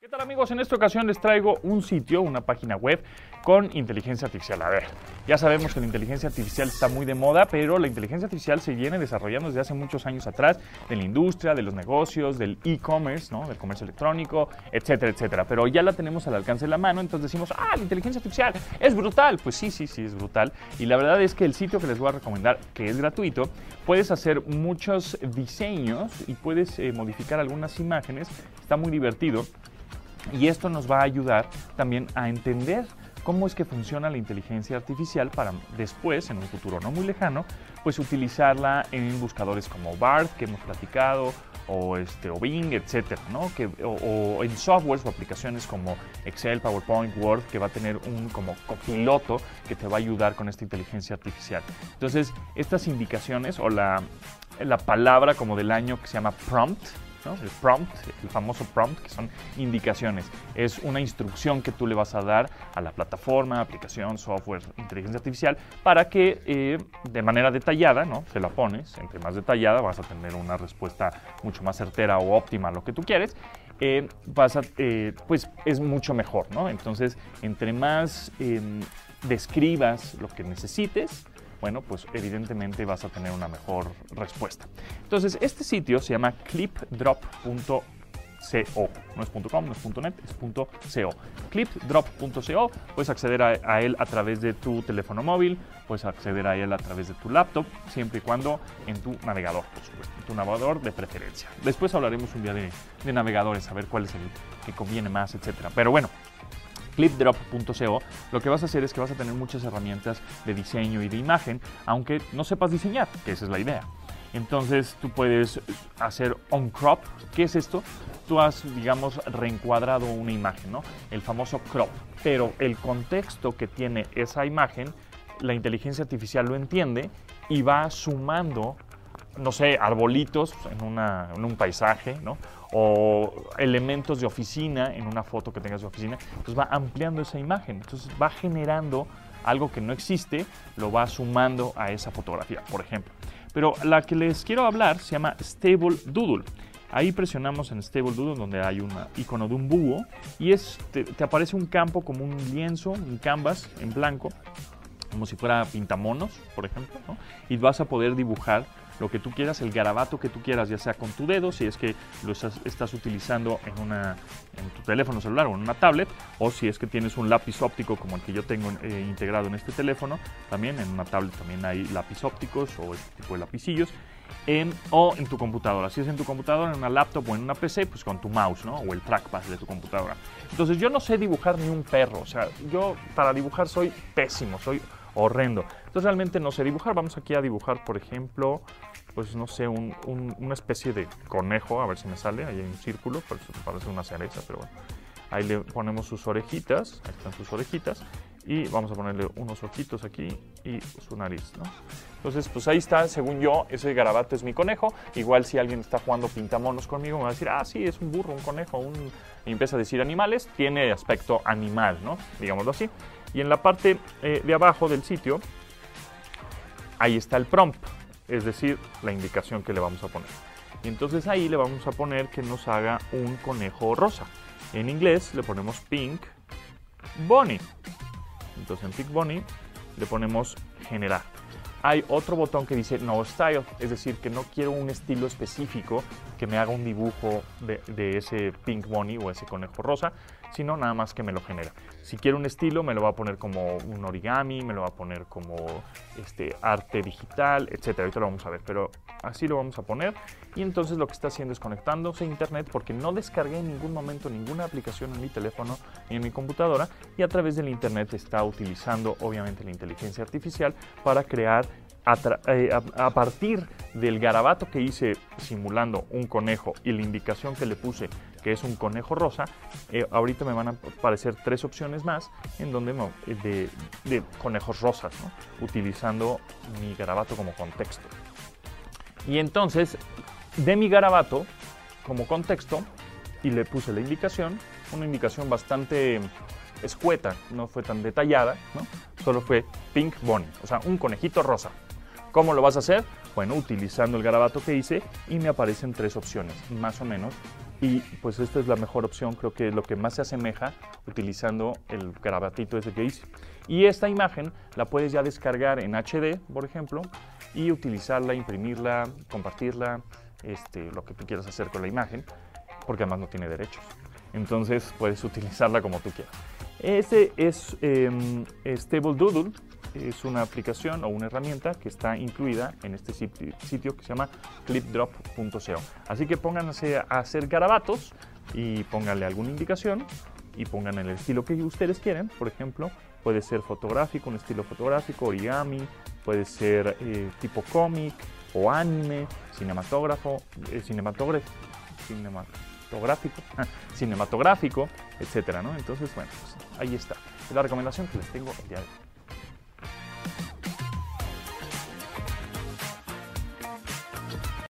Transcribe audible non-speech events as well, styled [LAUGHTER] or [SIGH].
¿Qué tal amigos? En esta ocasión les traigo un sitio, una página web con inteligencia artificial. A ver, ya sabemos que la inteligencia artificial está muy de moda, pero la inteligencia artificial se viene desarrollando desde hace muchos años atrás de la industria, de los negocios, del e-commerce, ¿no? del comercio electrónico, etcétera, etcétera. Pero ya la tenemos al alcance de la mano, entonces decimos, ah, la inteligencia artificial es brutal. Pues sí, sí, sí, es brutal. Y la verdad es que el sitio que les voy a recomendar, que es gratuito, puedes hacer muchos diseños y puedes eh, modificar algunas imágenes. Está muy divertido. Y esto nos va a ayudar también a entender cómo es que funciona la inteligencia artificial para después, en un futuro no muy lejano, pues utilizarla en buscadores como BART, que hemos platicado, o, este, o Bing, etcétera, ¿no? Que, o, o, en softwares o aplicaciones como Excel, PowerPoint, Word, que va a tener un como copiloto que te va a ayudar con esta inteligencia artificial. Entonces, estas indicaciones o la, la palabra como del año que se llama prompt, El prompt, el famoso prompt, que son indicaciones. Es una instrucción que tú le vas a dar a la plataforma, aplicación, software, inteligencia artificial, para que eh, de manera detallada, ¿no? Se la pones, entre más detallada vas a tener una respuesta mucho más certera o óptima a lo que tú quieres. Eh, eh, pues es mucho mejor, ¿no? Entonces, entre más em, describas lo que necesites, bueno, pues evidentemente vas a tener una mejor respuesta. Entonces, este sitio se llama clipdrop.co. No es .com, no es .net, es .co. Clipdrop.co, puedes acceder a, a, él a través de tu teléfono móvil, puedes acceder a él a través de tu laptop, siempre y cuando en tu navegador, por supuesto, en tu navegador de preferencia. Después hablaremos un día de, de navegadores, a ver cuál es el que conviene más, etcétera. Pero bueno, clipdrop.co, lo que vas a hacer es que vas a tener muchas herramientas de diseño y de imagen, aunque no sepas diseñar, que esa es la idea. Entonces tú puedes hacer on crop. ¿Qué es esto? Tú has, digamos, reencuadrado una imagen, ¿no? El famoso crop. Pero el contexto que tiene esa imagen, la inteligencia artificial lo entiende y va sumando, no sé, arbolitos en, una, en un paisaje, ¿no? o elementos de oficina en una foto que tengas de oficina, entonces va ampliando esa imagen, entonces va generando algo que no existe, lo va sumando a esa fotografía, por ejemplo. Pero la que les quiero hablar se llama Stable Doodle. Ahí presionamos en Stable Doodle donde hay un icono de un búho y es, te, te aparece un campo como un lienzo, un canvas en blanco, como si fuera pintamonos, por ejemplo, ¿no? y vas a poder dibujar lo que tú quieras, el garabato que tú quieras, ya sea con tu dedo, si es que lo estás, utilizando en, una, en, tu teléfono celular o en una tablet, o si es que tienes un lápiz óptico como el que yo tengo eh, integrado en este teléfono, también en una tablet también hay lápiz ópticos o este tipo de lapicillos. En, o en tu computadora. Si es en tu computadora, en una laptop o en una PC, pues con tu mouse, ¿no? O el trackpad de tu computadora. Entonces yo no sé dibujar ni un perro. O sea, yo para dibujar soy pésimo, soy horrendo. Entonces realmente no sé dibujar. Vamos aquí a dibujar, por ejemplo, pues no sé, un, un, una especie de conejo, a ver si me sale. Ahí hay un círculo, parece una cereza, pero bueno. Ahí le ponemos sus orejitas, ahí están sus orejitas. Y vamos a ponerle unos ojitos aquí y su nariz, ¿no? Entonces, pues ahí está, según yo, ese garabato es mi conejo. Igual si alguien está jugando pintamonos conmigo, me va a decir, ah, sí, es un burro, un conejo, un... Y empieza a decir animales, tiene aspecto animal, ¿no? Digámoslo así. Y en la parte eh, de abajo del sitio, ahí está el prompt, es decir, la indicación que le vamos a poner. Y entonces ahí le vamos a poner que nos haga un conejo rosa. En inglés le ponemos pink bunny. Entonces en pink bunny le ponemos generar. Hay otro botón que dice no style, es decir, que no quiero un estilo específico que me haga un dibujo de, de, ese pink bunny o ese conejo rosa, sino nada más que me lo genera. Si quiero un estilo, me lo va a poner como un origami, me lo va a poner como este, arte digital, etc. Ahorita lo vamos a ver, pero así lo vamos a poner. Y entonces lo que está haciendo es conectándose a internet porque no descargué en ningún momento ninguna aplicación en mi teléfono ni en mi computadora y a través del internet está utilizando obviamente la inteligencia artificial para crear a, eh, a, partir del garabato que hice simulando un conejo y la indicación que le puse que es un conejo rosa, eh, ahorita me van a aparecer tres opciones más en donde no, de, de, conejos rosas, utilizando mi garabato como contexto. Y entonces, de mi garabato como contexto, y le puse la indicación, una indicación bastante escueta, no fue tan detallada, ¿no? Solo fue Pink Bunny, o sea, un conejito rosa. ¿Cómo lo vas a hacer? Bueno, utilizando el garabato que hice y me aparecen tres opciones, más o menos Y pues esta es la mejor opción, creo que es lo que más se asemeja utilizando el garabatito ese que hice. Y esta imagen la puedes ya descargar en HD, por ejemplo, y utilizarla, imprimirla, compartirla, este, lo que tú quieras hacer con la imagen, porque además no tiene derechos. Entonces puedes utilizarla como tú quieras. Ese es eh, Stable Doodle, es una aplicación o una herramienta que está incluida en este sitio que se llama clipdrop.co. Así que pónganse a hacer garabatos y pónganle alguna indicación y pongan el estilo que ustedes quieren. Por ejemplo, puede ser fotográfico, un estilo fotográfico, origami, puede ser eh, tipo cómic o anime, cinematógrafo, eh, cinematógrafo, [LAUGHS] cinematográfico, etcétera, ¿no? Entonces, bueno, pues ahí está. Es la recomendación que les tengo el día de hoy.